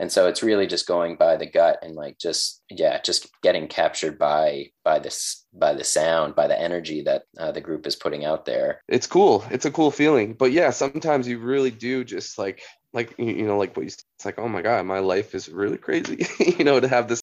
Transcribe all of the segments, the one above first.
and so it's really just going by the gut and like just yeah just getting captured by by this by the sound by the energy that uh, the group is putting out there. It's cool. It's a cool feeling. But yeah sometimes you really do just like like you know like what you it's like oh my god my life is really crazy. You know to have this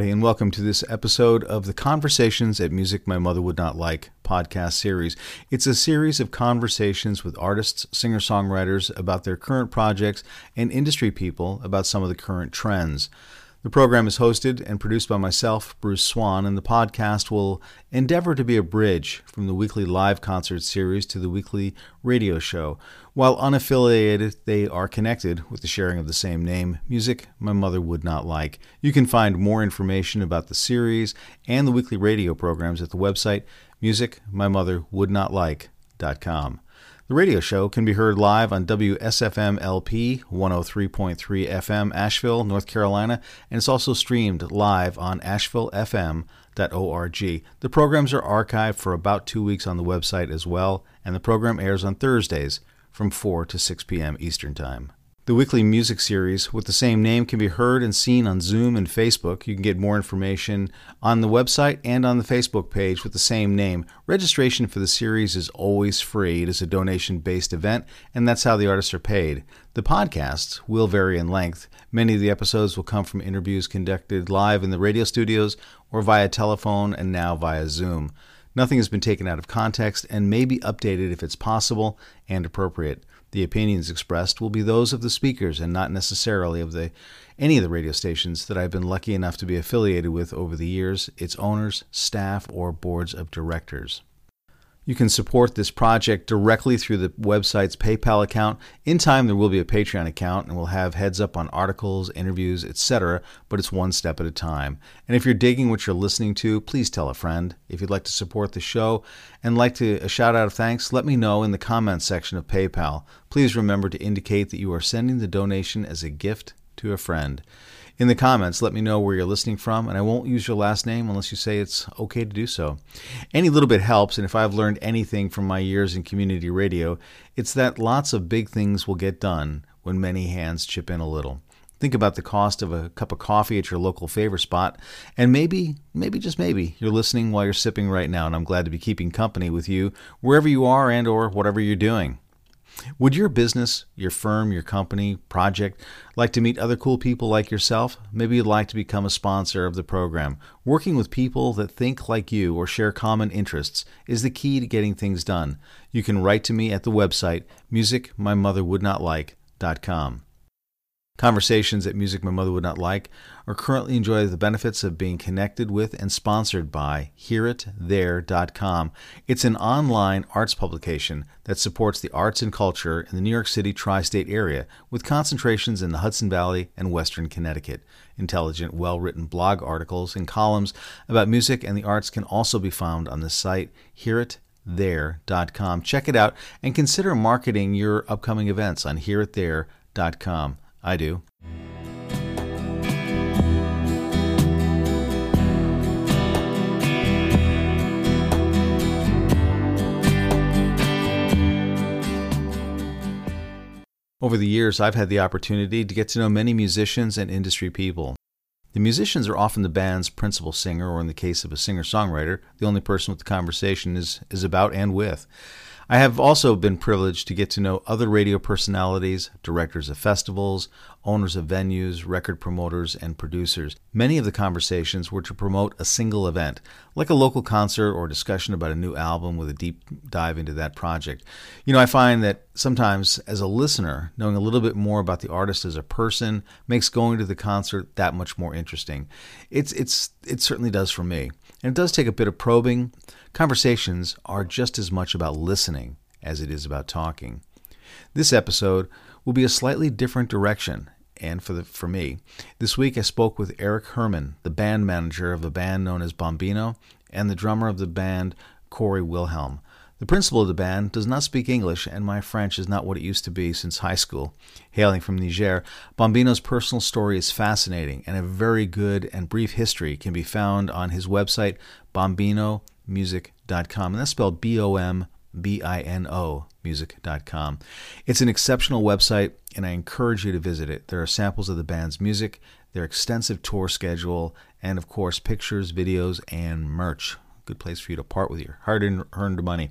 And welcome to this episode of the Conversations at Music My Mother Would Not Like podcast series. It's a series of conversations with artists, singer songwriters about their current projects, and industry people about some of the current trends. The program is hosted and produced by myself, Bruce Swan, and the podcast will endeavor to be a bridge from the weekly live concert series to the weekly radio show. While unaffiliated, they are connected with the sharing of the same name, music my mother would not like. You can find more information about the series and the weekly radio programs at the website musicmymotherwouldnotlike.com. The radio show can be heard live on WSFM LP 103.3 FM, Asheville, North Carolina, and it's also streamed live on ashevillefm.org. The programs are archived for about two weeks on the website as well, and the program airs on Thursdays from 4 to 6 p.m. Eastern Time. The weekly music series with the same name can be heard and seen on Zoom and Facebook. You can get more information on the website and on the Facebook page with the same name. Registration for the series is always free. It is a donation based event, and that's how the artists are paid. The podcasts will vary in length. Many of the episodes will come from interviews conducted live in the radio studios or via telephone and now via Zoom. Nothing has been taken out of context and may be updated if it's possible and appropriate. The opinions expressed will be those of the speakers and not necessarily of the any of the radio stations that I've been lucky enough to be affiliated with over the years, its owners, staff, or boards of directors. You can support this project directly through the website's PayPal account. In time, there will be a Patreon account, and we'll have heads up on articles, interviews, etc., but it's one step at a time. And if you're digging what you're listening to, please tell a friend. If you'd like to support the show and like to a shout out of thanks, let me know in the comments section of PayPal. Please remember to indicate that you are sending the donation as a gift to a friend in the comments, let me know where you're listening from, and I won't use your last name unless you say it's okay to do so. Any little bit helps, and if I've learned anything from my years in community radio, it's that lots of big things will get done when many hands chip in a little. Think about the cost of a cup of coffee at your local favor spot, and maybe, maybe just maybe, you're listening while you're sipping right now, and I'm glad to be keeping company with you wherever you are and or whatever you're doing. Would your business, your firm, your company, project like to meet other cool people like yourself? Maybe you'd like to become a sponsor of the program. Working with people that think like you or share common interests is the key to getting things done. You can write to me at the website musicmymotherwouldnotlike.com. Conversations at Music My Mother Would Not Like are currently enjoy the benefits of being connected with and sponsored by HearItThere.com. It's an online arts publication that supports the arts and culture in the New York City tri state area with concentrations in the Hudson Valley and Western Connecticut. Intelligent, well written blog articles and columns about music and the arts can also be found on the site HearItThere.com. Check it out and consider marketing your upcoming events on HearItThere.com. I do. Over the years, I've had the opportunity to get to know many musicians and industry people. The musicians are often the band's principal singer, or in the case of a singer songwriter, the only person with the conversation is, is about and with. I have also been privileged to get to know other radio personalities, directors of festivals, owners of venues, record promoters, and producers. Many of the conversations were to promote a single event, like a local concert or discussion about a new album with a deep dive into that project. You know, I find that sometimes as a listener, knowing a little bit more about the artist as a person makes going to the concert that much more interesting. It's it's it certainly does for me. And it does take a bit of probing. Conversations are just as much about listening as it is about talking. This episode will be a slightly different direction and for the for me. This week I spoke with Eric Herman, the band manager of a band known as Bombino, and the drummer of the band Corey Wilhelm. The principal of the band does not speak English, and my French is not what it used to be since high school. Hailing from Niger, Bombino's personal story is fascinating, and a very good and brief history can be found on his website, bombinomusic.com. And that's spelled B O M B I N O music.com. It's an exceptional website, and I encourage you to visit it. There are samples of the band's music, their extensive tour schedule, and of course, pictures, videos, and merch. Good place for you to part with your hard earned money.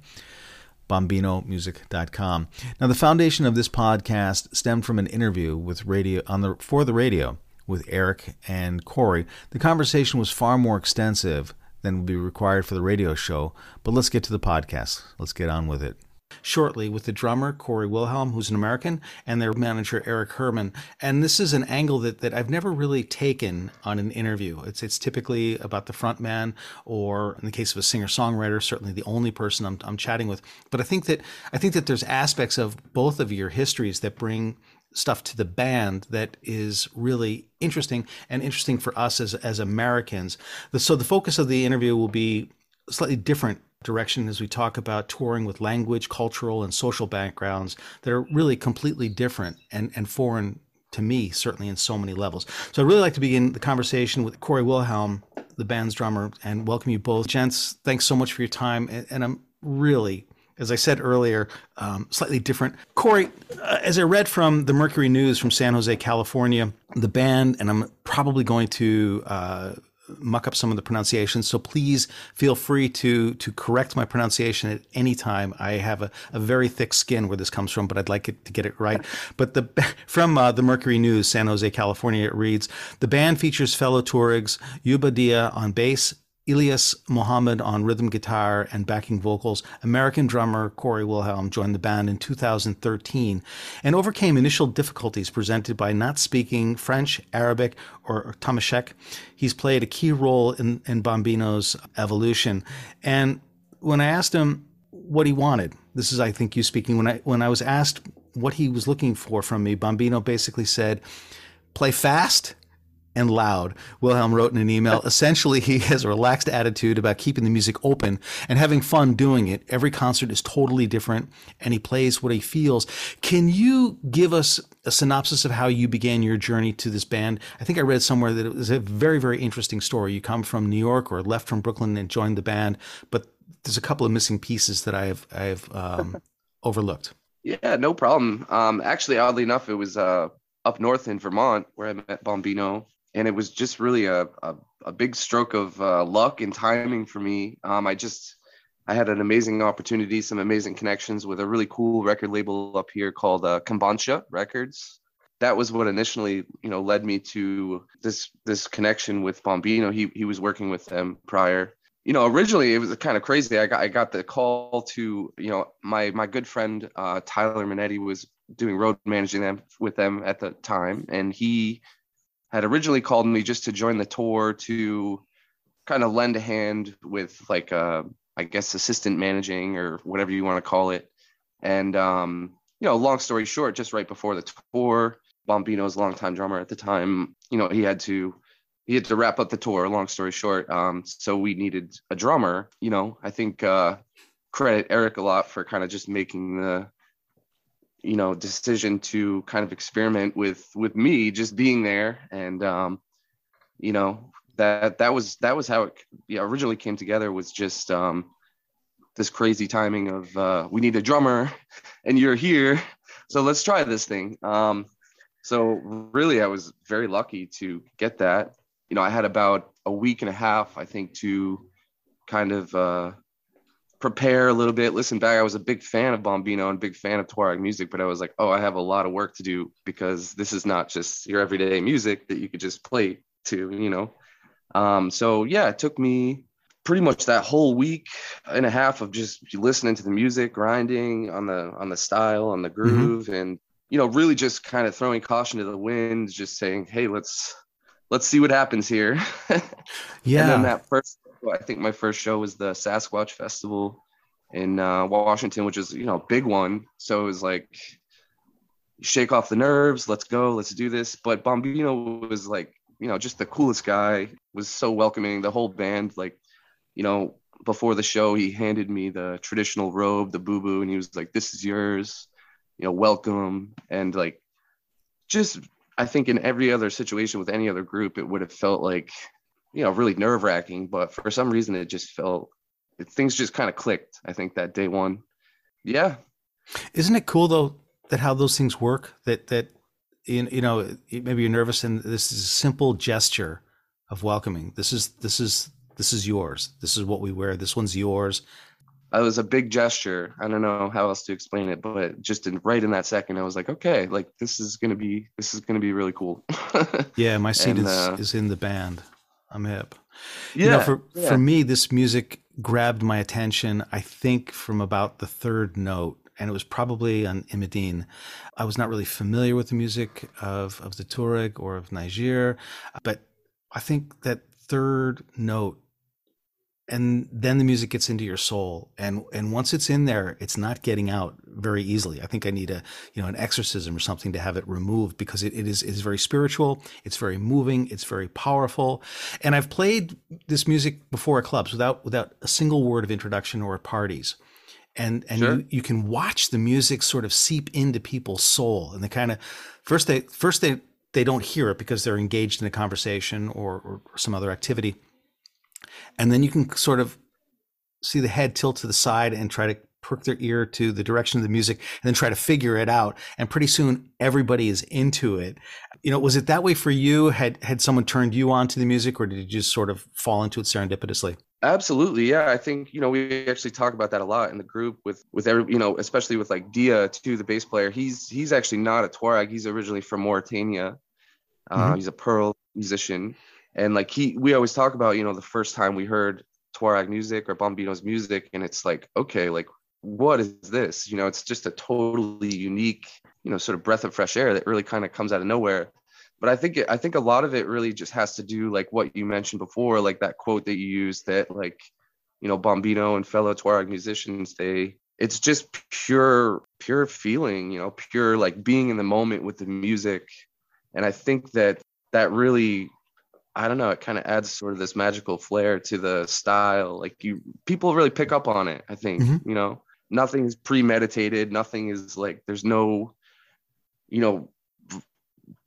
BombinoMusic.com. Now, the foundation of this podcast stemmed from an interview with radio on the for the radio with Eric and Corey. The conversation was far more extensive than would be required for the radio show, but let's get to the podcast. Let's get on with it shortly with the drummer Corey Wilhelm, who's an American, and their manager Eric Herman. And this is an angle that, that I've never really taken on an interview. It's it's typically about the front man, or in the case of a singer songwriter, certainly the only person I'm, I'm chatting with. But I think that I think that there's aspects of both of your histories that bring stuff to the band that is really interesting and interesting for us as as Americans. So the focus of the interview will be slightly different direction as we talk about touring with language, cultural, and social backgrounds that are really completely different and, and foreign to me, certainly in so many levels. So I'd really like to begin the conversation with Corey Wilhelm, the band's drummer, and welcome you both. Gents, thanks so much for your time. And, and I'm really as I said earlier, um, slightly different. Corey, uh, as I read from the Mercury News from San Jose, California, the band, and I'm probably going to uh, muck up some of the pronunciations. So please feel free to to correct my pronunciation at any time. I have a, a very thick skin where this comes from, but I'd like it to get it right. But the from uh, the Mercury News, San Jose, California, it reads: the band features fellow Tuaregs Youba Dia on bass, Elias Mohammed on rhythm guitar and backing vocals, American drummer Corey Wilhelm joined the band in 2013 and overcame initial difficulties presented by not speaking French, Arabic, or Tamashek. He's played a key role in, in Bombino's evolution. And when I asked him what he wanted, this is, I think, you speaking, when I, when I was asked what he was looking for from me, Bombino basically said, play fast and loud. Wilhelm wrote in an email essentially, he has a relaxed attitude about keeping the music open and having fun doing it. Every concert is totally different, and he plays what he feels. Can you give us a synopsis of how you began your journey to this band? I think I read somewhere that it was a very, very interesting story. You come from New York or left from Brooklyn and joined the band, but there's a couple of missing pieces that I've I've um, overlooked. Yeah, no problem. Um, actually, oddly enough, it was uh, up north in Vermont where I met Bombino and it was just really a, a, a big stroke of uh, luck and timing for me. Um, I just I had an amazing opportunity, some amazing connections with a really cool record label up here called uh, Cumbancha Records. That was what initially, you know, led me to this this connection with Bombino. He he was working with them prior. You know, originally it was kind of crazy. I got I got the call to, you know, my my good friend uh, Tyler Minetti was doing road managing them with them at the time, and he had originally called me just to join the tour to kind of lend a hand with like uh I guess assistant managing or whatever you want to call it. And um, you know, long story short, just right before the tour, Bombino's longtime drummer at the time, you know, he had to he had to wrap up the tour, long story short. Um, so we needed a drummer, you know. I think uh credit Eric a lot for kind of just making the you know decision to kind of experiment with with me just being there. And um you know that that was that was how it yeah, originally came together was just um this crazy timing of uh we need a drummer and you're here. So let's try this thing. Um so really i was very lucky to get that. You know i had about a week and a half i think to kind of uh prepare a little bit, listen back. I was a big fan of Bombino and big fan of Tuareg music, but I was like, oh, I have a lot of work to do because this is not just your everyday music that you could just play to, you know. Um, so yeah, it took me pretty much that whole week and a half of just listening to the music, grinding on the on the style, on the mm-hmm. groove, mm-hmm. and you know, really just kind of throwing caution to the wind, just saying, hey, let's let's see what happens here. yeah. And then that first I think my first show was the Sasquatch Festival in uh, Washington, which is you know big one. So it was like shake off the nerves, let's go, let's do this. But Bombino was like you know just the coolest guy, was so welcoming. The whole band, like you know, before the show, he handed me the traditional robe, the boubou, and he was like, "This is yours," you know, welcome, and like just I think in every other situation with any other group, it would have felt like you know really nerve wracking but for some reason it just felt it, things just kind of clicked i think that day one. Yeah. Isn't it cool though that how those things work? That that you, you know maybe you're nervous and this is a simple gesture of welcoming. This is this is this is yours. This is what we wear. This one's yours. It was a big gesture. I don't know how else to explain it but just in right in that second i was like okay like this is gonna be this is gonna be really cool. Yeah my seat and, is, uh, is in the band I'm hip. Yeah. You know, for yeah. for me, this music grabbed my attention. I think from about the third note, and it was probably on Imedine. I was not really familiar with the music of of the Tuareg or of Niger, but I think that third note and then the music gets into your soul. And and once it's in there it's not getting out very easily. I think i need a you know an exorcism or something to have it removed because it, it is it is very spiritual. It's very moving. It's very powerful. And i've played this music before at clubs without without a single word of introduction or at parties. And and sure. you, you can watch the music sort of seep into people's soul. And they kind of first they first they they don't hear it because they're engaged in a conversation or, or some other activity and then you can sort of see the head tilt to the side and try to perk their ear to the direction of the music and then try to figure it out. And pretty soon everybody is into it. You know was it that way for you? Had had someone turned you on to the music or did you just sort of fall into it serendipitously? Absolutely yeah. I think you know we actually talk about that a lot in the group with with every you know especially with like dia too the bass player. He's he's actually not a tuareg. He's originally from mauritania. Uh, mm-hmm. he's a pearl musician and like he we always talk about you know the first time we heard Tuareg music or Bombino's music and it's like okay like what is this? You know it's just a totally unique you know sort of breath of fresh air that really kind of comes out of nowhere. But I think it, I think a lot of it really just has to do like what you mentioned before like that quote that you used that like you know Bombino and fellow Tuareg musicians they it's just pure pure feeling you know pure like being in the moment with the music. And I think that that really I don't know, it kind of adds sort of this magical flair to the style. Like you people really pick up on it, I think, mm-hmm. you know. Nothing is premeditated, nothing is like there's no you know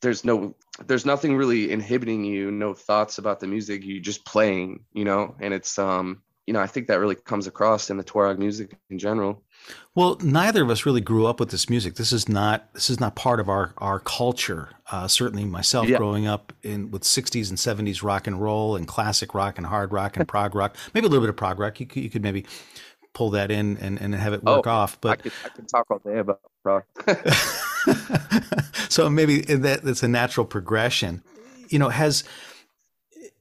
there's no there's nothing really inhibiting you, no thoughts about the music, you just playing, you know, and it's um you know, I think that really comes across in the Tuareg music in general. Well, neither of us really grew up with this music. This is not this is not part of our our culture. Uh, certainly, myself yeah. growing up in with '60s and '70s rock and roll and classic rock and hard rock and prog rock, maybe a little bit of prog rock. You could, you could maybe pull that in and, and have it work oh, off. But I could, I could talk all day about prog. so maybe that that's a natural progression. You know, has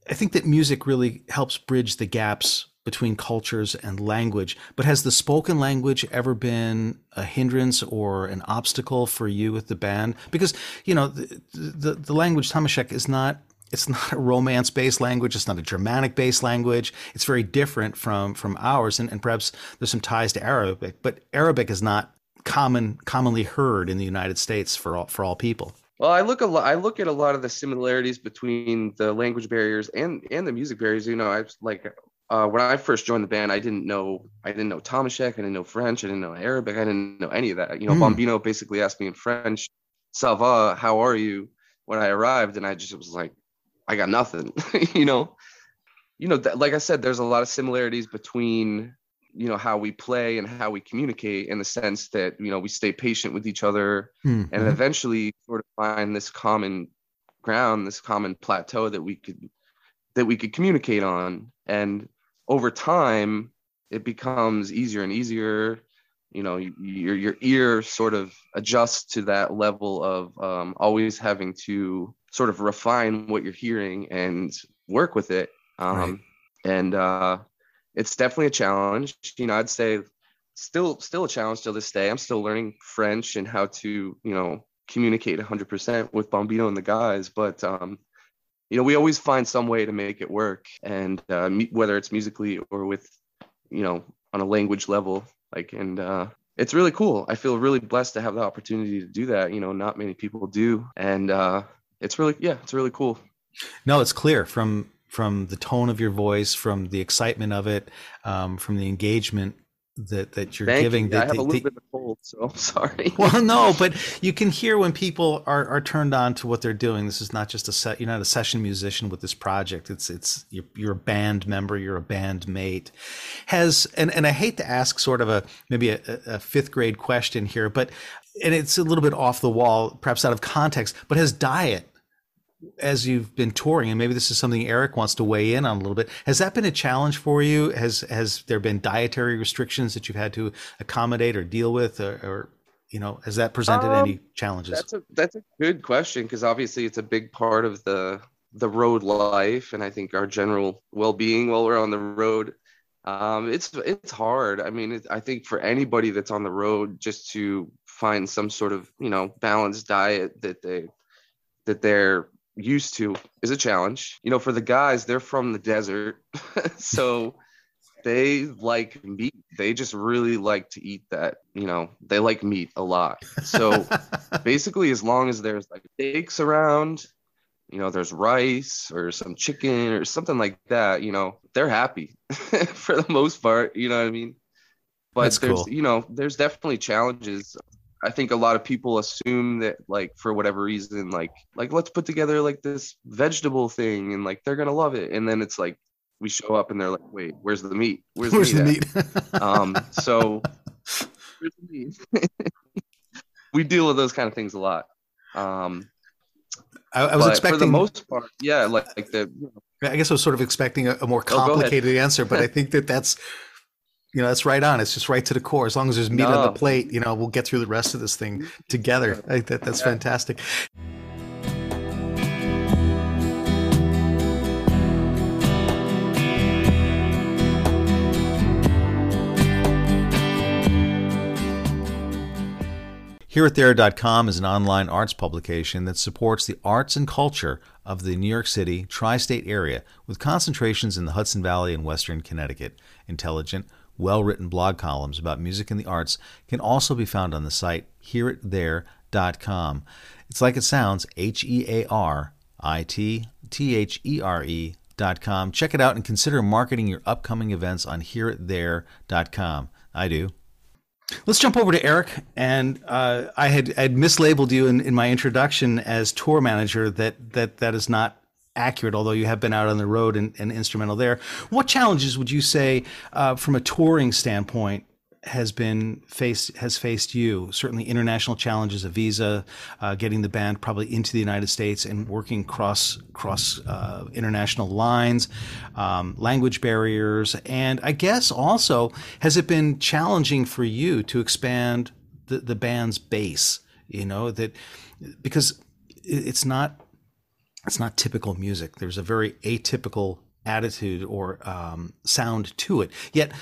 I think that music really helps bridge the gaps between cultures and language. But has the spoken language ever been a hindrance or an obstacle for you with the band? Because you know the the, the language Tamashek is not it's not a romance based language. It's not a Germanic based language. It's very different from from ours, and, and perhaps there's some ties to Arabic. But Arabic is not common commonly heard in the United States for all for all people. Well, I look a lot. I look at a lot of the similarities between the language barriers and and the music barriers. You know, I like uh, when I first joined the band, I didn't know I didn't know Tamashek, I didn't know French, I didn't know Arabic, I didn't know any of that. You know, mm. Bombino basically asked me in French, "Ça va? How are you?" When I arrived, and I just was like, "I got nothing," you know. You know, th- like I said, there's a lot of similarities between you know how we play and how we communicate in the sense that you know we stay patient with each other mm. and eventually sort of find this common ground this common plateau that we could that we could communicate on and over time, it becomes easier and easier. You know your your ear sort of adjusts to that level of um, always having to sort of refine what you're hearing and work with it. Um, right. and uh, it's definitely a challenge. You know i'd say still still a challenge to this day. I'm still learning french and how to you know communicate 100% with bombino and the guys but um, you know we always find some way to make it work. And uh, whether it's musically or with you know on a language level like and uh it's really cool. I feel really blessed to have the opportunity to do that. You know not many people do. And uh it's really yeah it's really cool. No it's clear from from the tone of your voice from the excitement of it um, from the engagement that that you're Thank giving. You. That, I have a little the, bit of cold, so I'm sorry. well, no, but you can hear when people are, are turned on to what they're doing. This is not just a set. You're not a session musician with this project. It's it's you're, you're a band member. You're a band mate. Has and and I hate to ask sort of a maybe a, a fifth grade question here, but and it's a little bit off the wall, perhaps out of context. But has diet as you've been touring, and maybe this is something Eric wants to weigh in on a little bit. Has that been a challenge for you? Has has there been dietary restrictions that you've had to accommodate or deal with, or, or you know, has that presented um, any challenges? That's a that's a good question because obviously it's a big part of the the road life, and I think our general well being while we're on the road. Um, it's it's hard. I mean, it, I think for anybody that's on the road, just to find some sort of you know balanced diet that they that they're used to is a challenge. You know, for the guys, they're from the desert. so they like meat. They just really like to eat that. You know, they like meat a lot. So basically, as long as there's like steaks around, you know, there's rice or some chicken or something like that, you know, they're happy for the most part. You know what I mean? But That's there's, cool. you know, there's definitely challenges I think a lot of people assume that like for whatever reason, like like let's put together like this vegetable thing and like they're gonna love it. And then it's like we show up and they're like, wait, where's the meat? Where's, where's the meat? The meat? um, so the meat? we deal with those kind of things a lot. Um, I, I was expecting for the most part, yeah, like, like the. You know, I guess I was sort of expecting a, a more oh, complicated oh, answer, but I think that that's you know, that's right on. It's just right to the core. As long as there's meat no. on the plate, you know, we'll get through the rest of this thing together. I that, that's yeah. fantastic. HearItThere.com is an online arts publication that supports the arts and culture of the New York City tri state area with concentrations in the Hudson Valley and Western Connecticut. Intelligent, well written blog columns about music and the arts can also be found on the site hearithere.com. It's like it sounds H E A R I T T H E R E. Dot com. Check it out and consider marketing your upcoming events on hearithere.com. I do. Let's jump over to Eric. And uh, I had had mislabeled you in, in my introduction as tour manager. That that that is not accurate, although you have been out on the road and, and instrumental there. What challenges would you say, uh, from a touring standpoint, has been faced has faced you? Certainly, international challenges, a visa, uh, getting the band probably into the United States, and working cross cross uh, international lines, um, language barriers, and I guess also has it been challenging for you to expand the, the band's base? You know that because it's not it's not typical music. There's a very atypical attitude or um, sound to it. Yet,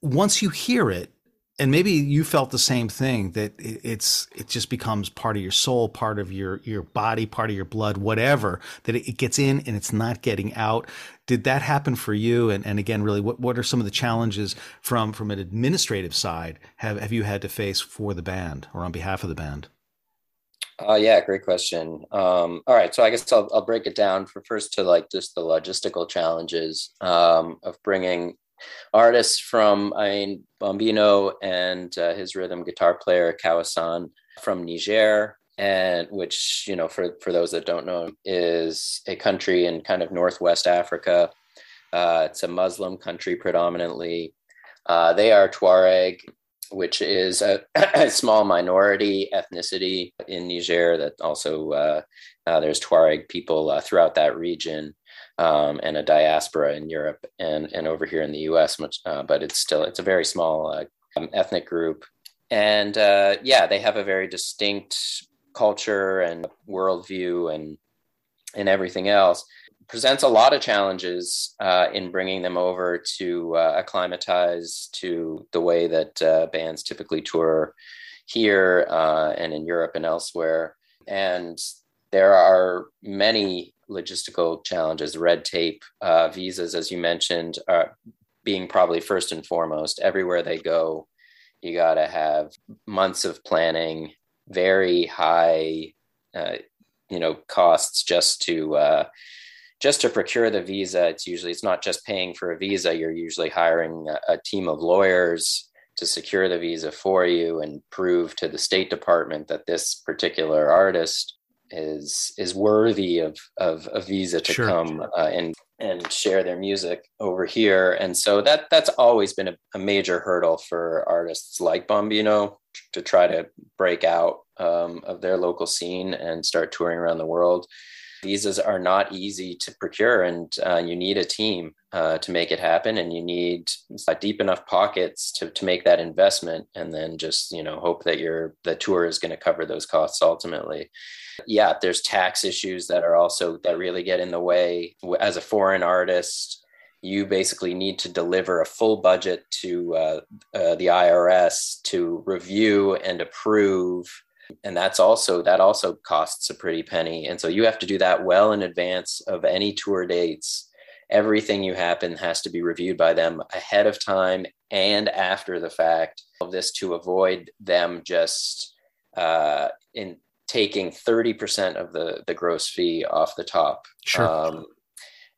once you hear it, and maybe you felt the same thing that it's it just becomes part of your soul, part of your your body, part of your blood, whatever. That it gets in and it's not getting out. Did that happen for you? And and again, really, what what are some of the challenges from from an administrative side have have you had to face for the band or on behalf of the band? Uh, yeah, great question. Um, all right, so I guess I'll, I'll break it down for first to like just the logistical challenges um, of bringing artists from, I mean, Bombino and uh, his rhythm guitar player Kawasan from Niger, and which you know, for for those that don't know, is a country in kind of northwest Africa. Uh, it's a Muslim country predominantly. Uh, they are Tuareg, which is a, a, small minority ethnicity in Niger that also uh, uh, there's Tuareg people uh, throughout that region um, and a diaspora in Europe and, and over here in the US, much, uh, but it's still, it's a very small uh, um, ethnic group. And uh, yeah, they have a very distinct culture and worldview and, and everything else presents a lot of challenges uh, in bringing them over to uh, acclimatize to the way that uh, bands typically tour here uh, and in Europe and elsewhere. And there are many logistical challenges, red tape, uh, visas, as you mentioned, being probably first and foremost. Everywhere they go, you got to have months of planning, very high, uh, you know, costs just to just to procure the visa it's usually it's not just paying for a visa you're usually hiring a, a, team of lawyers to secure the visa for you and prove to the state department that this particular artist is is worthy of of a visa to sure. come uh, and and share their music over here and so that that's always been a, a major hurdle for artists like bombino to try to break out um, of their local scene and start touring around the world visas are not easy to procure and uh, you need a team uh, to make it happen and you need deep enough pockets to, to make that investment and then just you know hope that your the tour is going to cover those costs ultimately. Yeah there's tax issues that are also that really get in the way. As a foreign artist you basically need to deliver a full budget to uh, uh, the irs to review and approve and that's also that also costs a pretty penny. And so you have to do that well in advance of any tour dates. Everything you happen has to be reviewed by them ahead of time and after the fact. Of this to avoid them just uh, in taking 30% of the the gross fee off the top. Sure. Um,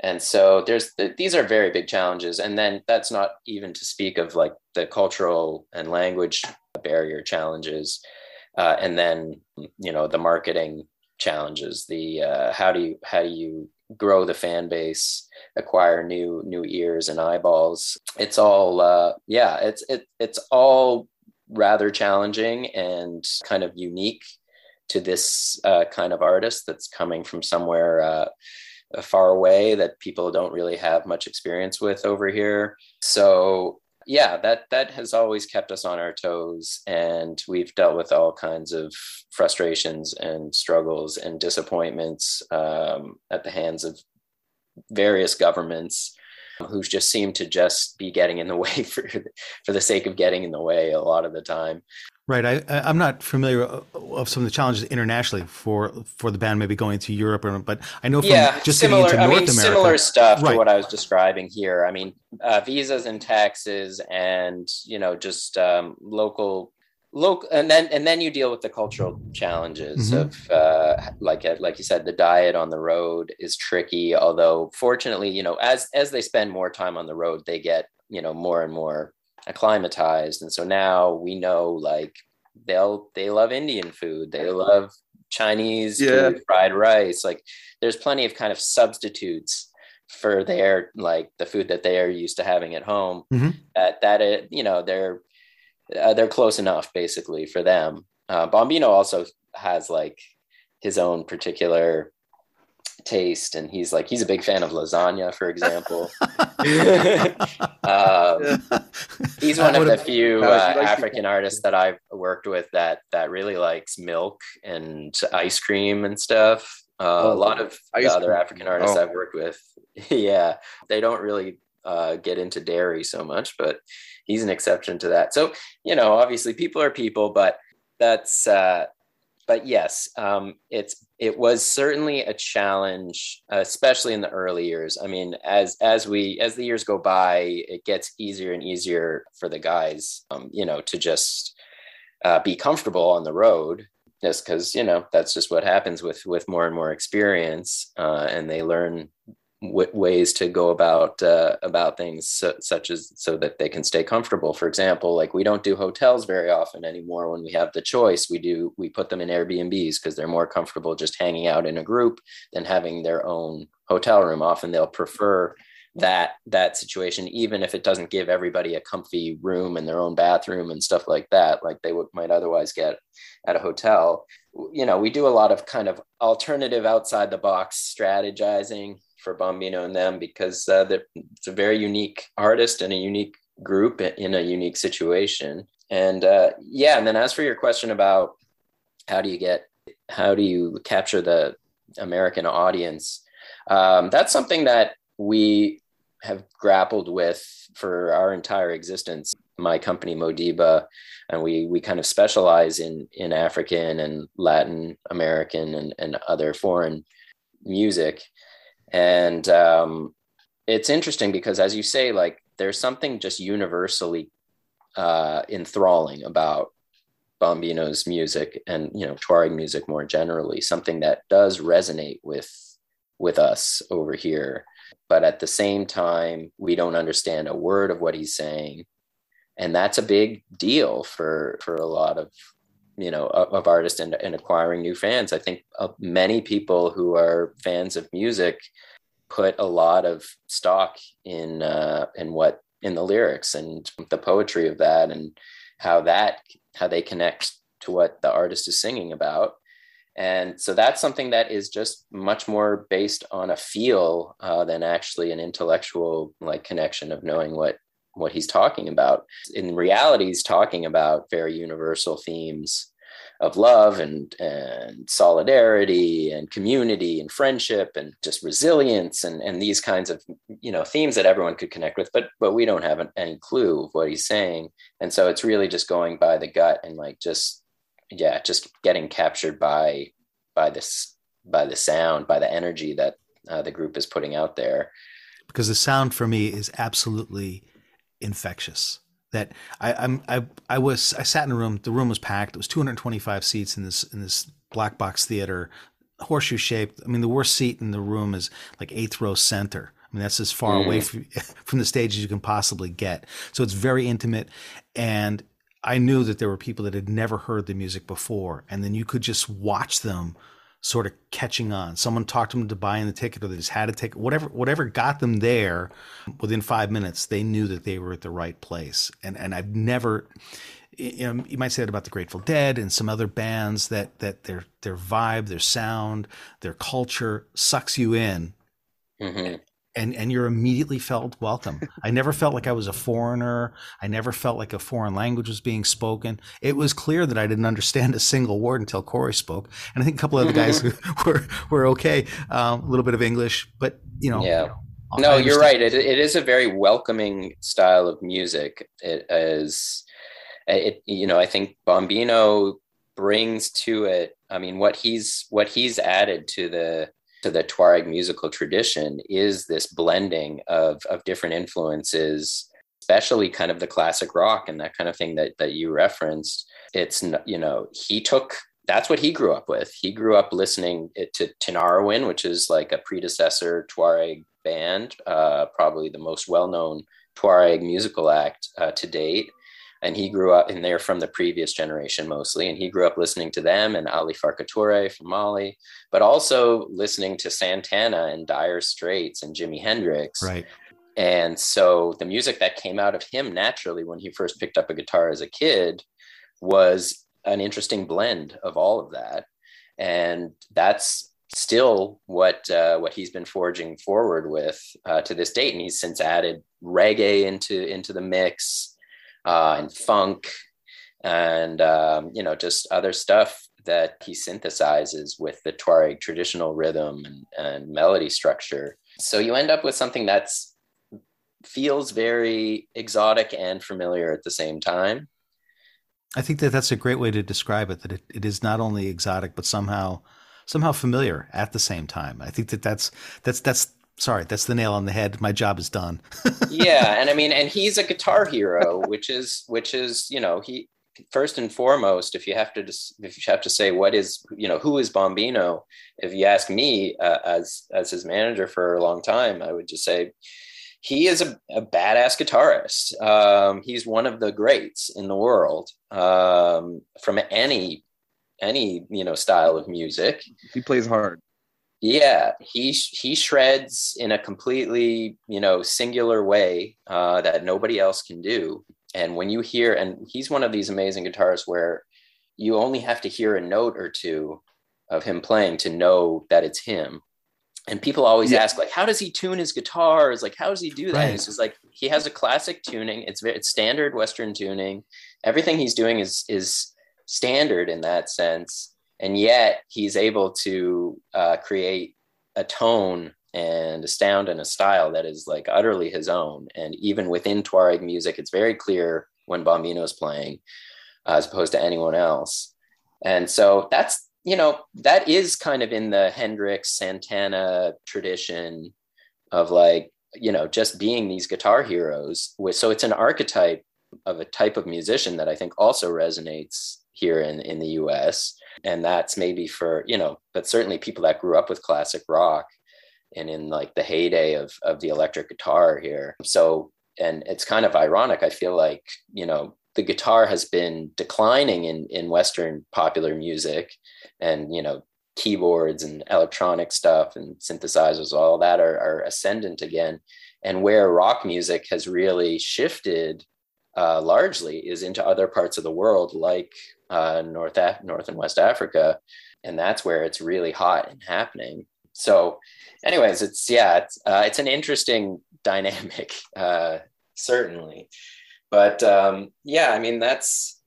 and so there's these are very big challenges. And then that's not even to speak of like the cultural and language barrier challenges uh, and then you know the marketing challenges the uh, how do you how do you grow the fan base acquire new new ears and eyeballs? It's all uh, yeah it's it, it's all rather challenging and kind of unique to this uh, kind of artist that's coming from somewhere uh, far away that people don't really have much experience with over here. So yeah, that that has always kept us on our toes, and we've dealt with all kinds of frustrations and struggles and disappointments um, at the hands of various governments who just seem to just be getting in the way for for the sake of getting in the way a lot of the time. Right. I, I'm not familiar of some of the challenges internationally for for the band maybe going to Europe, or, but I know from yeah, just similar, getting into North I mean, America. Similar stuff right. to what I was describing here. I mean, uh, visas and taxes, and you know, just um, local, local, and then and then you deal with the cultural challenges mm-hmm. of uh, like uh, like you said, the diet on the road is tricky. Although fortunately, you know, as as they spend more time on the road, they get you know more and more acclimatized. And so now we know like they'll they love indian food. They love chinese yeah. food, fried rice. Like there's plenty of kind of substitutes for their like the food that they are used to having at home mm-hmm. that that it you know they're uh, they're close enough basically for them. Uh, bombino also has like his own particular taste and he's like he's a big fan of lasagna for example. Um, he's one of the few uh, african artists that i've worked with that that really likes milk and ice cream and stuff. Uh, oh, a lot of other african artists oh. i've worked with yeah they don't really uh, get into dairy so much but he's an exception to that. So you know obviously people are people but that's uh, but yes, um, it's it was certainly a challenge, especially in the early years. I mean, as as we as the years go by, it gets easier and easier for the guys, um, you know, to just uh, be comfortable on the road, just because you know that's just what happens with with more and more experience, uh, and they learn w- ways to go about uh, about things so, such as so that they can stay comfortable. For example like we don't do hotels very often anymore. When we have the choice we do we put them in airbnbs because they're more comfortable just hanging out in a group than having their own hotel room. Often they'll prefer that that situation even if it doesn't give everybody a comfy room and their own bathroom and stuff like that like they would might otherwise get at a hotel. You know we do a lot of kind of alternative outside the box strategizing for bombino and them because uh, it's a very unique artist and a unique group in a unique situation and uh, yeah and then as for your question about how do you get how do you capture the american audience um, that's something that we have grappled with for our entire existence. My company Modiba, and we we kind of specialize in in African and Latin American and, and other foreign music, and um, it's interesting because as you say, like there's something just universally uh, enthralling about Bombino's music and you know Tuareg music more generally, something that does resonate with with us over here. But at the same time we don't understand a word of what he's saying. And that's a big deal for for a lot of you know of, of artists and, and, acquiring new fans. I think uh, many people who are fans of music put a lot of stock in uh, in what in the lyrics and the poetry of that and how that how they connect to what the artist is singing about. And so that's something that is just much more based on a feel uh, than actually an intellectual like connection of knowing what what he's talking about. In reality he's talking about very universal themes of love and and solidarity and community and friendship and just resilience and and these kinds of you know themes that everyone could connect with but but we don't have any clue of what he's saying. And so it's really just going by the gut and like just yeah just getting captured by by this by the sound by the energy that uh, the group is putting out there. Because the sound for me is absolutely infectious that I, I'm I I was I sat in a room. The room was packed. It was 225 seats in this in this black box theater, horseshoe shaped. I mean, the worst seat in the room is like eighth row center. I mean, that's as far mm. away from, from the stage as you can possibly get. So it's very intimate, and I knew that there were people that had never heard the music before, and then you could just watch them sort of catching on. Someone talked them to buying the ticket, or they just had a ticket. whatever whatever got them there. Within five minutes, they knew that they were at the right place. And and I've never, you know, you might say that about the Grateful Dead and some other bands that that their their vibe, their sound, their culture sucks you in. Mm-hmm and and you're immediately felt welcome. I never felt like I was a foreigner. I never felt like a foreign language was being spoken. It was clear that I didn't understand a single word until Corey spoke, and I think a couple of the guys were were okay, um, a little bit of English, but you know. Yeah. No, you're right. It, it is a very welcoming style of music. It is, it you know, I think Bombino brings to it. I mean, what he's what he's added to the to the Tuareg musical tradition is this blending of, of different influences, especially kind of the classic rock and that kind of thing that, that you referenced. It's, you know, he took, that's what he grew up with. He grew up listening to Tinariwen, which is like a predecessor Tuareg band, uh, probably the most well known Tuareg musical act uh, to date and he grew up and they're from the previous generation mostly. And he grew up listening to them and ali farka touré from mali but also listening to santana and dire straits and jimi hendrix. Right. And so the music that came out of him naturally when he first picked up a guitar as a kid was an interesting blend of all of that. And that's still what uh, what he's been forging forward with uh, to this date. And he's since added reggae into into the mix uh, and funk and um, you know just other stuff that he synthesizes with the Tuareg traditional rhythm and, and melody structure. So you end up with something that's feels very exotic and familiar at the same time. I think that that's a great way to describe it. That it, it is not only exotic, but somehow somehow familiar at the same time. I think that that's that's that's sorry, that's the nail on the head. My job is done. yeah, and I mean, and he's a guitar hero, which is which is you know he first and foremost, if you have to if you have to say what is you know who is Bombino, if you ask me uh, as as his manager for a long time, I would just say he is a, a badass guitarist. Um, he's one of the greats in the world um, from any any you know style of music. He plays hard Yeah, he he shreds in a completely you know singular way uh, that nobody else can do. And when you hear, and he's one of these amazing guitarists where you only have to hear a note or two of him playing to know that it's him. And people always yeah. ask, like, how does he tune his guitars? Like, how does he do that? Right. It's just like he has a classic tuning. It's very, it's standard Western tuning. Everything he's doing is is standard in that sense, and yet he's able to uh, create a tone and a sound and a style that is like utterly his own. And even within Tuareg music, it's very clear when Bombino is playing, uh, as opposed to anyone else. And so that's you know that is kind of in the Hendrix Santana tradition of like you know just being these guitar heroes. With so it's an archetype of a type of musician that I think also resonates here in in the U.S. And that's maybe for you know, but certainly people that grew up with classic rock and in like the heyday of of the electric guitar here. So and it's kind of ironic. I feel like you know the guitar has been declining in in Western popular music, and you know keyboards and electronic stuff and synthesizers, all that are, are ascendant again. And where rock music has really shifted uh, largely is into other parts of the world, like uh, North Af- North and West Africa, and that's where it's really hot and happening. So, anyways, it's yeah, it's uh, it's an interesting dynamic, uh, certainly. But um, yeah, I mean that's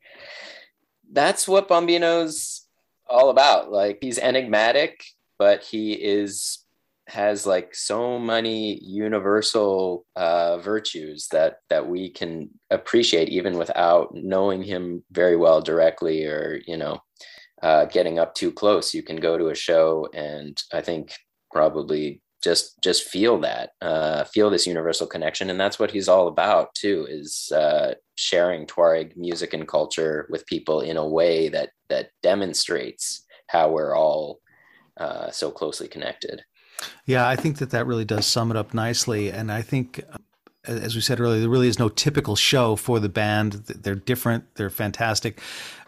that's what Bombino's all about. Like he's enigmatic, but he is has like so many universal uh, virtues that that we can appreciate even without knowing him very well directly or you know uh, getting up too close. You can go to a show and I think probably just just feel that uh, feel this universal connection and that's what he's all about too is uh, sharing tuareg music and culture with people in a way that that demonstrates how we're all uh, so closely connected yeah, I think that that really does sum it up nicely. And I think, uh, as we said earlier, there really is no typical show for the band. They're different, they're fantastic.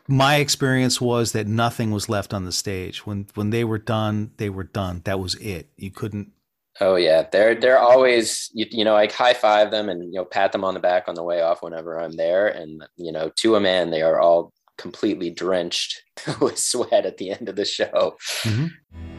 My experience was that nothing was left on the stage. When when they were done, they were done. That was it. You couldn't Oh yeah, they're they're always you, you know I high five them and you know pat them on the back on the way off whenever I'm there, and you know to a man they are all completely drenched with sweat at the end of the show. Mm-hmm.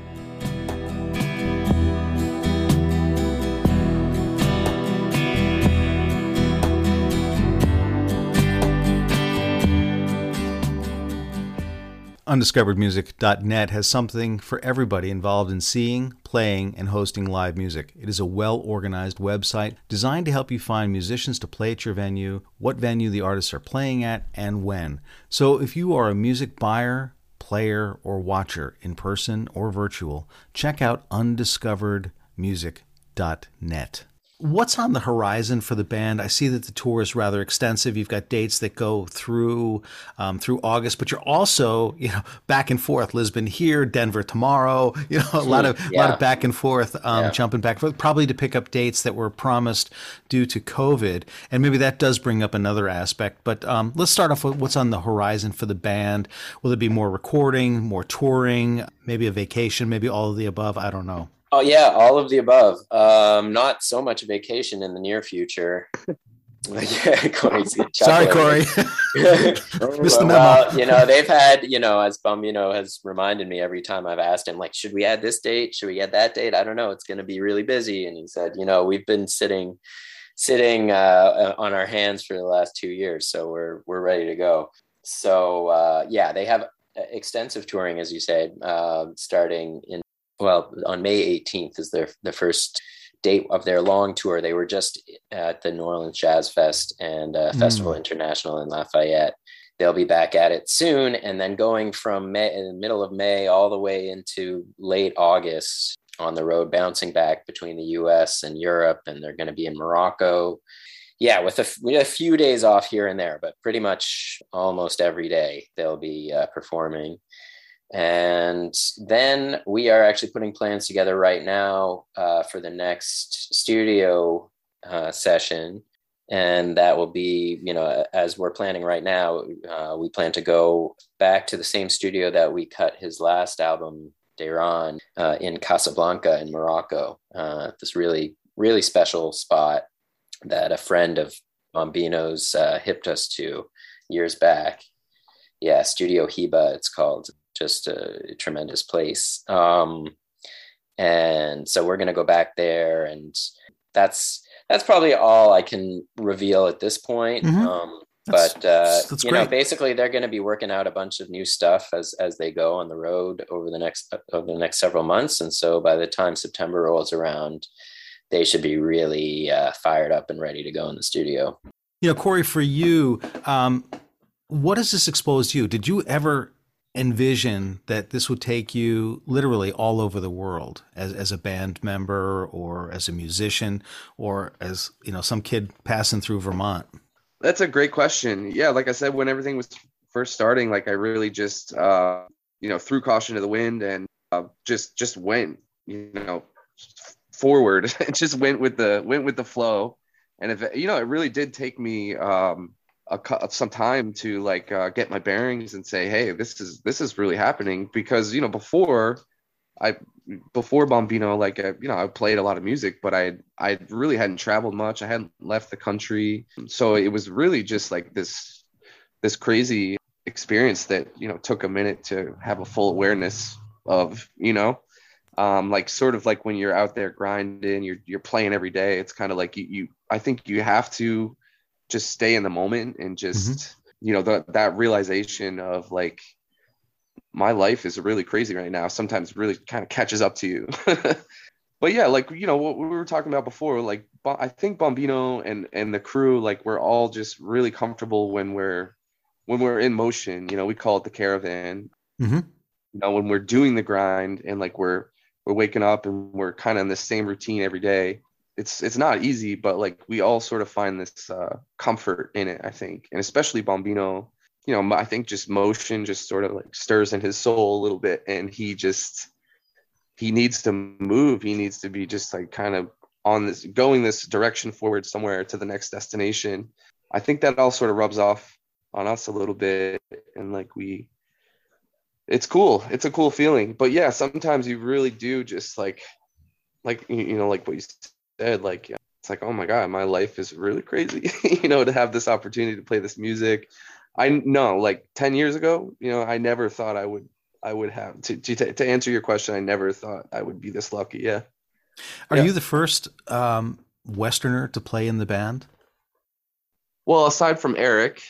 Undiscoveredmusic.net has something for everybody involved in seeing, playing, and hosting live music. It is a well organized website designed to help you find musicians to play at your venue, what venue the artists are playing at, and when. So if you are a music buyer, player, or watcher in person or virtual, check out undiscoveredmusic.net what's on the horizon for the band? I see that the tour is rather extensive. You've got dates that go through um, through August, but you're also you know back and forth. Lisbon here, Denver tomorrow. You know a lot of yeah. a lot of back and forth, um, yeah. jumping back and forth, probably to pick up dates that were promised due to COVID, and maybe that does bring up another aspect. But um, let's start off with what's on the horizon for the band. Will it be more recording, more touring, maybe a vacation, maybe all of the above? I don't know. Oh yeah, all of the above. Um, not so much vacation in the near future. yeah, Corey's Sorry, Corey. Missed the memo. Well, you know, they've had, you know, as Bombino has reminded me every time I've asked him, like, should we add this date? Should we add that date? I don't know. It's going to be really busy. And he said, you know, we've been sitting, sitting uh, on our hands for the last two years, so we're we're ready to go. So uh, yeah, they have extensive touring, as you said, uh, starting in well, on May 18th is their the first date of their long tour. They were just at the New Orleans Jazz Fest and uh, mm. Festival International in Lafayette. They'll be back at it soon, and then going from May, in the middle of May all the way into late August on the road, bouncing back between the U.S. and Europe, and they're going to be in Morocco. Yeah, with a, with a, few days off here and there, but pretty much almost every day they'll be uh, performing. And then we are actually putting plans together right now uh, for the next studio uh, session. And that will be, you know, as we're planning right now, uh, we plan to go back to the same studio that we cut his last album Deran uh, in Casablanca in Morocco. Uh, this really, really special spot that a friend of Bombino's uh, hipped us to years back. Yeah, Studio Hiba, it's called. Just a tremendous place. Um, and so we're going to go back there and that's that's probably all i can reveal at this point mm-hmm. um, that's, but uh, that's you great. know basically they're going to be working out a bunch of new stuff as as they go on the road over the next over the next several months and so by the time september rolls around they should be really uh, fired up and ready to go in the studio you know corey for you um, what has this exposed you did you ever envision that this would take you literally all over the world as, as a band member or as a musician or as you know some kid passing through vermont? That's a great question. Yeah like i said when everything was first starting like i really just uh you know threw caution to the wind and uh, just just went you know forward It just went with the went with the flow. And if you know it really did take me um a, some time to like uh, get my bearings and say, hey, this is this is really happening. Because you know before I before Bombino, like uh, you know, I played a lot of music, but I I really hadn't traveled much. I hadn't left the country, so it was really just like this this crazy experience that you know took a minute to have a full awareness of you know? Um, like sort of like when you're out there grinding you're you're playing every day it's kind of like you, you i think you have to just stay in the moment and just mm-hmm. you know the, that realization of like my life is really crazy right now. Sometimes really kind of catches up to you. But yeah like you know what we were talking about before like i think bombino and and the crew like we're all just really comfortable when we're when we're in motion. You know we call it the caravan. Mm-hmm. you know when we're doing the grind and like we're we're waking up and we're kind of in the same routine every day it's it's not easy, but like we all sort of find this uh, comfort in it, I think, and especially Bombino. You know, I think just motion just sort of like stirs in his soul a little bit, and he just he needs to move. He needs to be just like kind of on this going this direction forward somewhere to the next destination. I think that all sort of rubs off on us a little bit, and like we it's cool. It's a cool feeling. But yeah, sometimes you really do just like like you know like what you said, like it's like, oh my god, my life is really crazy. you know, to have this opportunity to play this music. I know, like ten years ago, you know, I never thought I would I would have to to, to answer your question. I never thought I would be this lucky. Yeah. Are yeah. you the first um, Westerner to play in the band? Well, aside from Eric.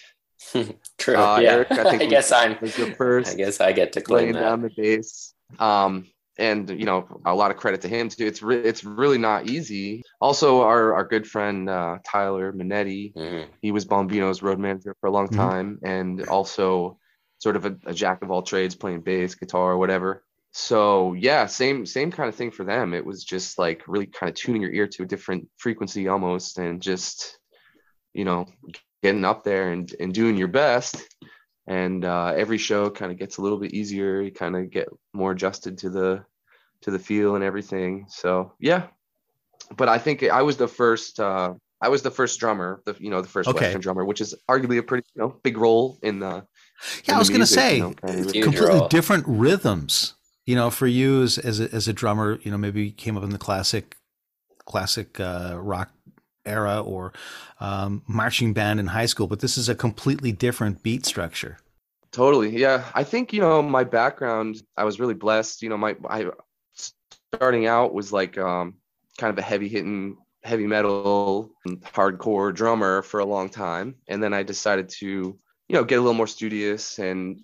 True. Uh, yeah. Eric, I, think I guess I'm the first. I guess I get to claim down the bass. Um, and you know a lot of credit to him too. It's re- it's really not easy. Also, our our good friend uh, Tyler Minetti, mm-hmm. he was Bombino's road manager for a long mm-hmm. time, mm-hmm. and also sort of a, a, jack of all trades, playing bass, guitar, whatever. So yeah, same same kind of thing for them. It was just like really kind of tuning your ear to a different frequency almost, and just you know getting up there and and doing your best and uh, every show kind of gets a little bit easier you kind of get more adjusted to the to the feel and everything so yeah but i think i was the first uh, i was the first drummer the you know the first okay. western drummer which is arguably a pretty you know big role in the yeah in i was going to say you know, kind of completely role. different rhythms you know for you as as a, as a drummer you know maybe you came up in the classic classic uh, rock era or um, marching band in high school, but this is a completely different beat structure. Totally, yeah. I think you know my background. I was really blessed. You know, my I starting out was like um, kind of a heavy hitting heavy metal hardcore drummer for a long time and then i decided to you know get a little more studious and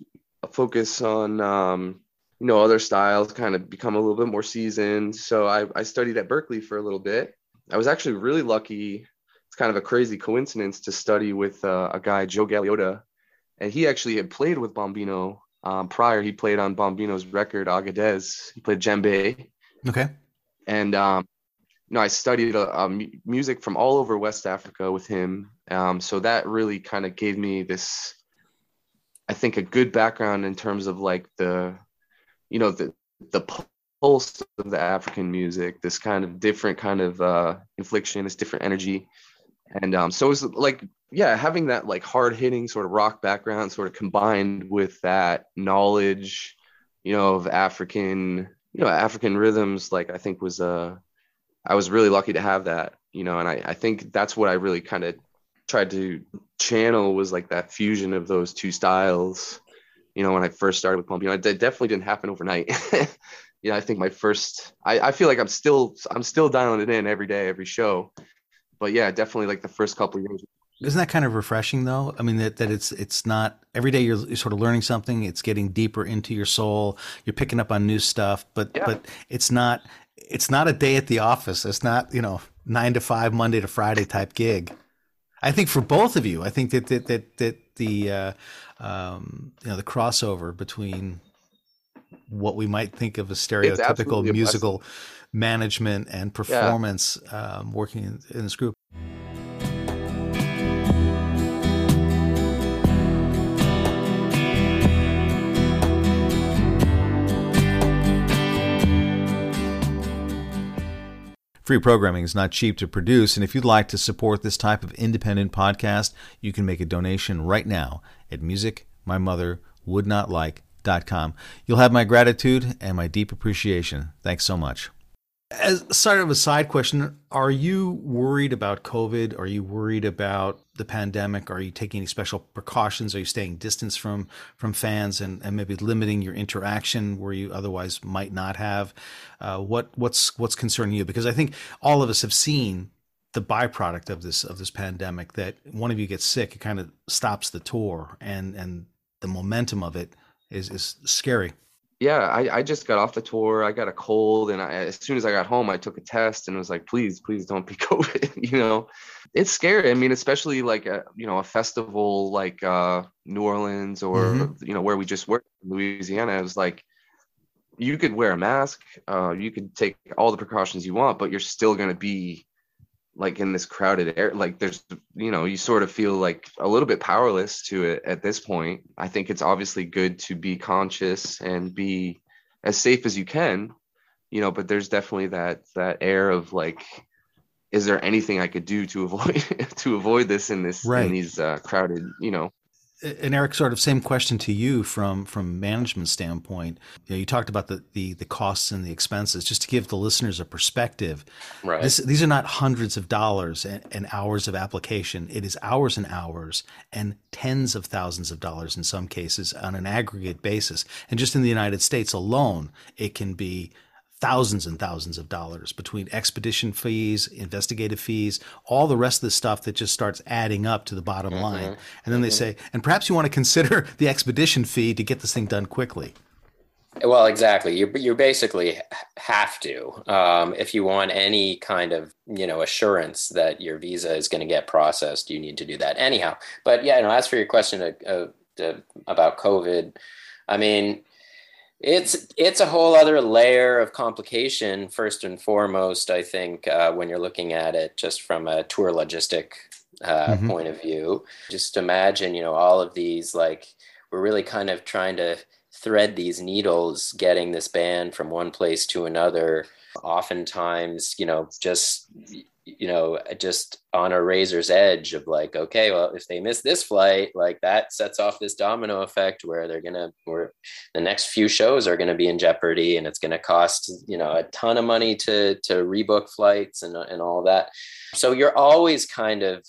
focus on um, you know other styles kind of become a little bit more seasoned so I, I studied at Berklee for a little bit I was actually really lucky. It's kind of a crazy coincidence to study with uh, a guy, Joe Galeota, and he actually had played with Bombino um, prior. He played on Bombino's record, Agadez. He played djembe. Okay. And um, you know, I studied uh, music from all over West Africa with him. Um, so that really kind of gave me this, I think, a good background in terms of like the, you know, the the pulse of the African music, this kind of different kind of uh, infliction, this different energy. And um, so it's like, yeah, having that like hard hitting sort of rock background sort of combined with that knowledge you know, of African, you know, African rhythms, like I think was uh I was really lucky to have that, you know, and I, I think that's what I really kind of tried to channel was like that fusion of those two styles. You know, when I first started with Pump, you know, it definitely didn't happen overnight. you know, I think my first, I, I feel like I'm still, I'm still dialing it in every day, every show. But yeah, definitely like the first couple years isn't that kind of refreshing though? I mean that, that it's it's not every day you're, you're, sort of learning something, it's getting deeper into your soul, you're picking up on new stuff, but yeah. but it's not it's not a day at the office. It's not, you know, 9 to 5 Monday to Friday type gig. I think for both of you, I think that that that, that the uh, um, you know the crossover between what we might think of as stereotypical musical management and performance yeah. um, working in, in this group Free programming is not cheap to produce, and if you'd like to support this type of independent podcast, you can make a donation right now at musicmymotherwouldnotlike.com. You'll have my gratitude and my deep appreciation. Thanks so much. As sort of a side question, are you worried about COVID? Are you worried about the pandemic? Are you taking any special precautions? Are you staying distance from from fans and, and maybe limiting your interaction where you otherwise might not have? Uh, what what's what's concerning you? Because I think all of us have seen the byproduct of this of this pandemic that one of you gets sick, it kind of stops the tour, and and the momentum of it is is scary yeah, I, I just got off the tour. I got a cold, and I, as soon as I got home, I took a test and was like, please, please don't be COVID. you know, it's scary. I mean, especially like a you know a festival like uh, New Orleans or mm-hmm. you know where we just worked, in Louisiana. It was like you could wear a mask, uh, you could take all the precautions you want, but you're still going to be like in this crowded air like there's you know you sort of feel like a little bit powerless to it at this point i think it's obviously good to be conscious and be as safe as you can you know but there's definitely that that air of like is there anything i could do to avoid to avoid this in this right. in these uh, crowded you know and Eric, sort of same question to you from from management standpoint. You, know, you talked about the, the the costs and the expenses. Just to give the listeners a perspective, right? This, these are not hundreds of dollars and, and, hours of application. It is hours and hours and tens of thousands of dollars in some cases on an aggregate basis. And just in the United States alone, it can be thousands and thousands of dollars between expedition fees, investigative fees, all the rest of the stuff that just starts adding up to the bottom mm-hmm. line. And then mm-hmm. they say, and perhaps you want to consider the expedition fee to get this thing done quickly. Well, exactly. You you basically have to um, if you want any kind of you know assurance that your visa is going to get processed. You need to do that anyhow. But yeah, you know, as for your question uh, uh, about COVID, I mean, it's it's a whole other layer of complication. First and foremost, I think uh, when you're looking at it just from a tour logistic uh, mm-hmm. point of view, just imagine you know all of these like we're really kind of trying to thread these needles, getting this band from one place to another. Oftentimes, you know, just you know, just on a razor's edge of like, okay, well, if they miss this flight, like that sets off this domino effect where they're gonna, where the next few shows are gonna be in jeopardy, and it's gonna cost, you know, a ton of money to to rebook flights and and all that. So you're always kind of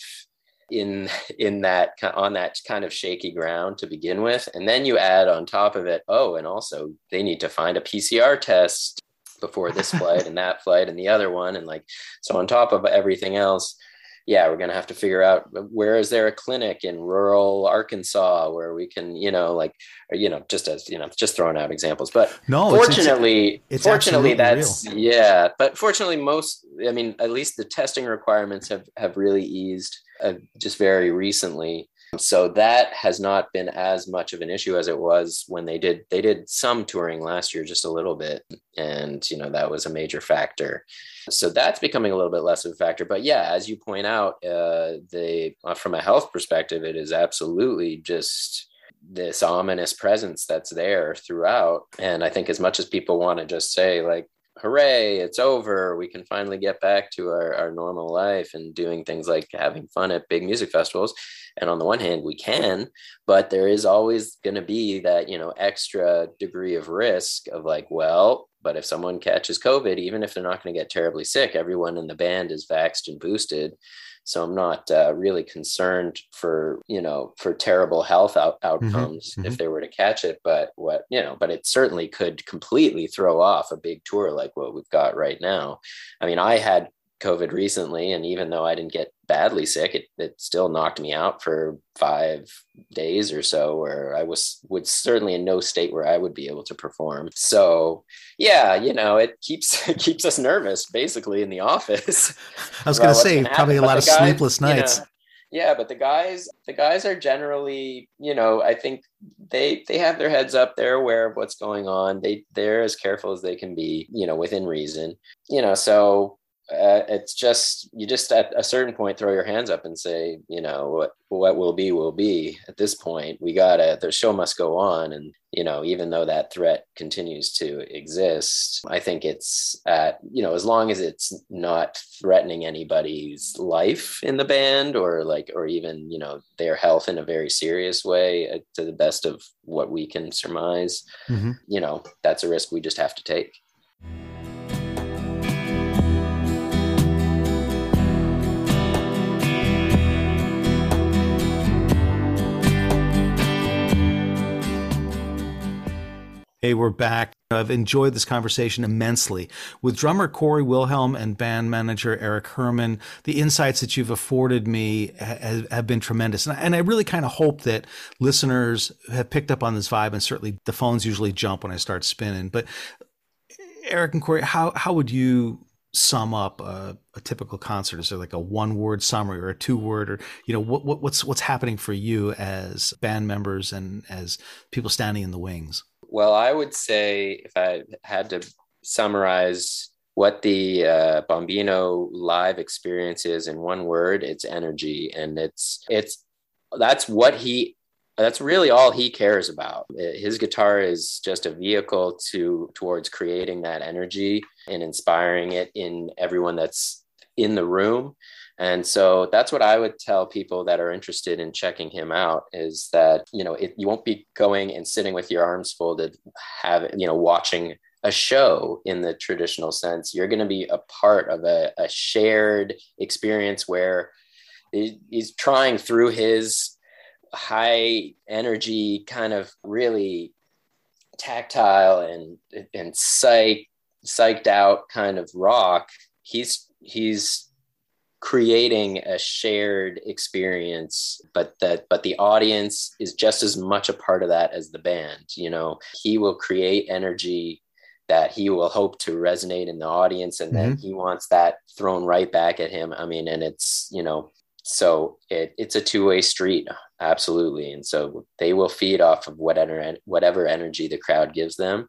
in in that on that kind of shaky ground to begin with and then you add on top of it oh and also they need to find a pcr test before this flight and that flight and the other one and like so on top of everything else yeah we're going to have to figure out where is there a clinic in rural arkansas where we can you know like or, you know just as you know just throwing out examples but no fortunately it's, it's, fortunately that's real. yeah but fortunately most i mean at least the testing requirements have have really eased uh, just very recently so that has not been as much of an issue as it was when they did they did some touring last year just a little bit and you know that was a major factor. So that's becoming a little bit less of a factor. But yeah as you point out uh, they uh, from a health perspective it is absolutely just this ominous presence that's there throughout. And i think as much as people want to just say like hooray, it's over. We can finally get back to our, our normal life and doing things like having fun at big music festivals. And on the one hand, we can, but there is always going to be that, you know, extra degree of risk of like, well, but if someone catches COVID, even if they're not going to get terribly sick, everyone in the band is vaxxed and boosted. So I'm not uh, really concerned for you know for terrible health out- mm-hmm, outcomes mm-hmm, if they were to catch it. But what you know, but it certainly could completely throw off a big tour like what we've got right now. I mean, I had COVID recently, and even though I didn't get badly sick, it, it still knocked me out for five days or so, where I was would certainly in no state where I would be able to perform. So yeah, you know, it keeps it keeps us nervous basically in the office. I was going to say probably a lot of guys, sleepless nights. You know, yeah, but the guys the guys are generally, you know, I think they they have their heads up, they're aware of what's going on. They they're as careful as they can be, you know, within reason. You know, so uh, it's just you just at a certain point throw your hands up and say you know what what will be will be. At this point we gotta the show must go on. And you know even though that threat continues to exist i think it's at you know as long as it's not threatening anybody's life in the band or like or even you know their health in a very serious way uh, to the best of what we can surmise mm-hmm. you know that's a risk we just have to take Hey, we're back. I've enjoyed this conversation immensely with drummer Corey Wilhelm and band manager Eric Herman. The insights that you've afforded me have been tremendous. And I really kind of hope that listeners have picked up on this vibe. And certainly the phones usually jump when I start spinning. But Eric and Corey, how, how would you sum up a, a, typical concert? Is there like a one word summary or a two word or, you know, what, what, what's, what's happening for you as band members and as people standing in the wings? Well, I would say if I had to summarize what the uh, Bombino live experience is in one word, it's energy, and it's it's that's what he that's really all he cares about. His guitar is just a vehicle to towards creating that energy and inspiring it in everyone that's in the room. And so that's what I would tell people that are interested in checking him out is that, you know, it, you won't be going and sitting with your arms folded, have, you know, watching a show in the traditional sense. You're going to be a part of a, a shared experience where he's trying through his high energy kind of really tactile and and psych psyched out kind of rock he's he's creating a shared experience but that but the audience is just as much a part of that as the band you know? He will create energy that he will hope to resonate in the audience and then mm-hmm. he wants that thrown right back at him. I mean and it's you know so it, it's a two-way street absolutely. And so they will feed off of whatever whatever energy the crowd gives them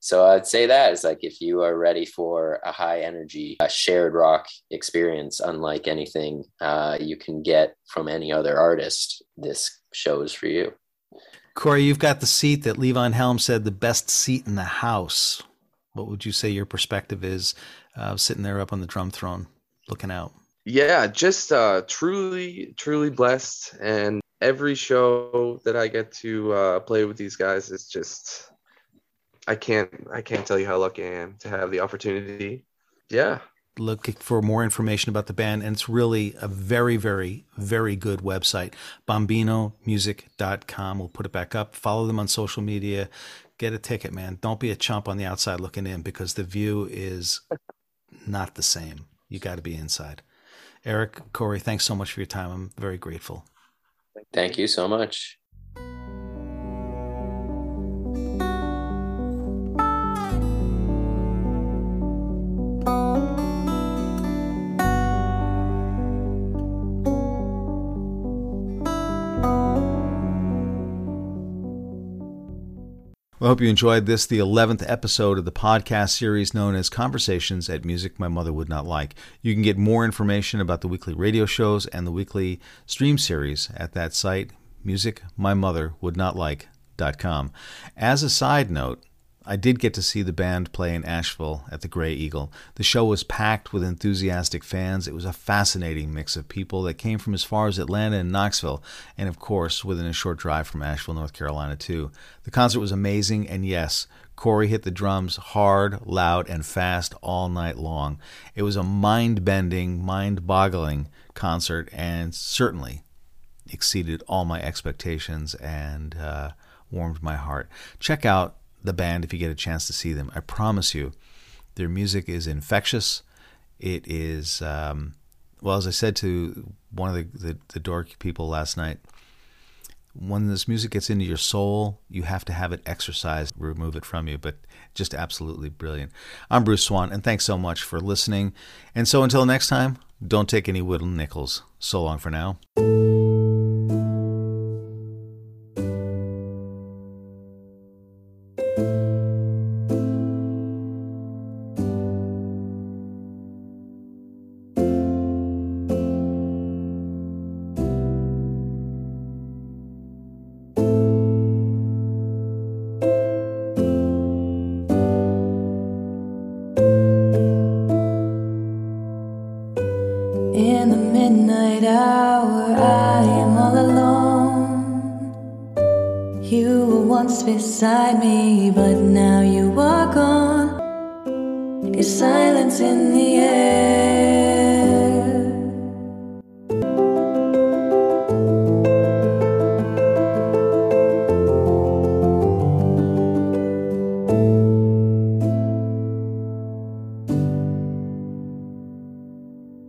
so I'd say that is like if you are ready for a high energy, a shared rock experience, unlike anything uh, you can get from any other artist, this show is for you. Corey, you've got the seat that Levon Helm said the best seat in the house. What would you say your perspective is uh, sitting there up on the drum throne looking out? Yeah, just uh, truly, truly blessed. And every show that I get to uh, play with these guys is just I can't I can't tell you how lucky I am to have the opportunity. Yeah. Look for more information about the band, and it's really a very, very, very good website. BombinoMusic.com. We'll put it back up. Follow them on social media. Get a ticket, man. Don't be a chump on the outside looking in because the view is not the same. You got to be inside. Eric, Corey, thanks so much for your time. I'm very grateful. Thank you so much. I hope you enjoyed this, the 11th episode of the podcast series known as Conversations at Music My Mother Would Not Like. You can get more information about the weekly radio shows and the weekly stream series at that site, musicmymotherwouldnotlike.com. As a side note, I did get to see the band play in Asheville at the Grey Eagle. The show was packed with enthusiastic fans. It was a fascinating mix of people that came from as far as Atlanta and Knoxville, and of course, within a short drive from Asheville, North Carolina, too. The concert was amazing, and yes, Corey hit the drums hard, loud, and fast all night long. It was a mind bending, mind boggling concert, and certainly exceeded all my expectations and uh, warmed my heart. Check out the band if you get a chance to see them. I promise you, their music is infectious. It is, um, well, as I said to one of the, the, the dork people last night, when this music gets into your soul, you have to have it exercised, remove it from you, but just absolutely brilliant. I'm Bruce Swan, and thanks so much for listening. And so until next time, don't take any wooden nickels. So long for now.